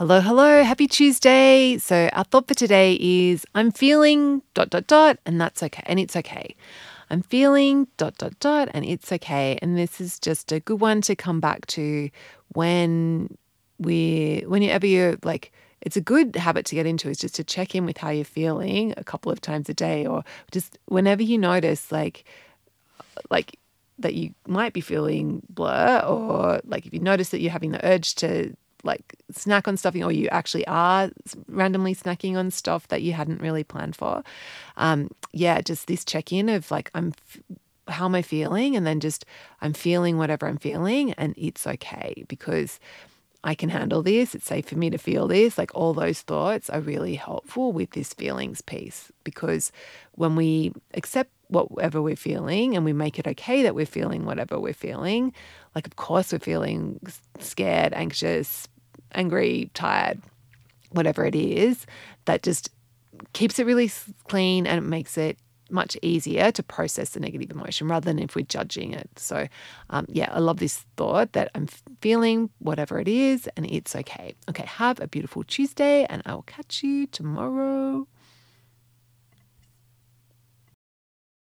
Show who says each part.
Speaker 1: Hello, hello, happy Tuesday. So, our thought for today is I'm feeling dot, dot, dot, and that's okay. And it's okay. I'm feeling dot, dot, dot, and it's okay. And this is just a good one to come back to when we, whenever you're like, it's a good habit to get into is just to check in with how you're feeling a couple of times a day or just whenever you notice like like that you might be feeling blur or like if you notice that you're having the urge to like snack on stuff or you actually are randomly snacking on stuff that you hadn't really planned for um yeah just this check in of like i'm how am i feeling and then just i'm feeling whatever i'm feeling and it's okay because I can handle this. It's safe for me to feel this. Like all those thoughts are really helpful with this feelings piece because when we accept whatever we're feeling and we make it okay that we're feeling whatever we're feeling, like, of course, we're feeling scared, anxious, angry, tired, whatever it is, that just keeps it really clean and it makes it much easier to process the negative emotion rather than if we're judging it. So, um, yeah, I love this thought that I'm feeling whatever it is and it's okay. Okay, have a beautiful Tuesday and I will catch you tomorrow.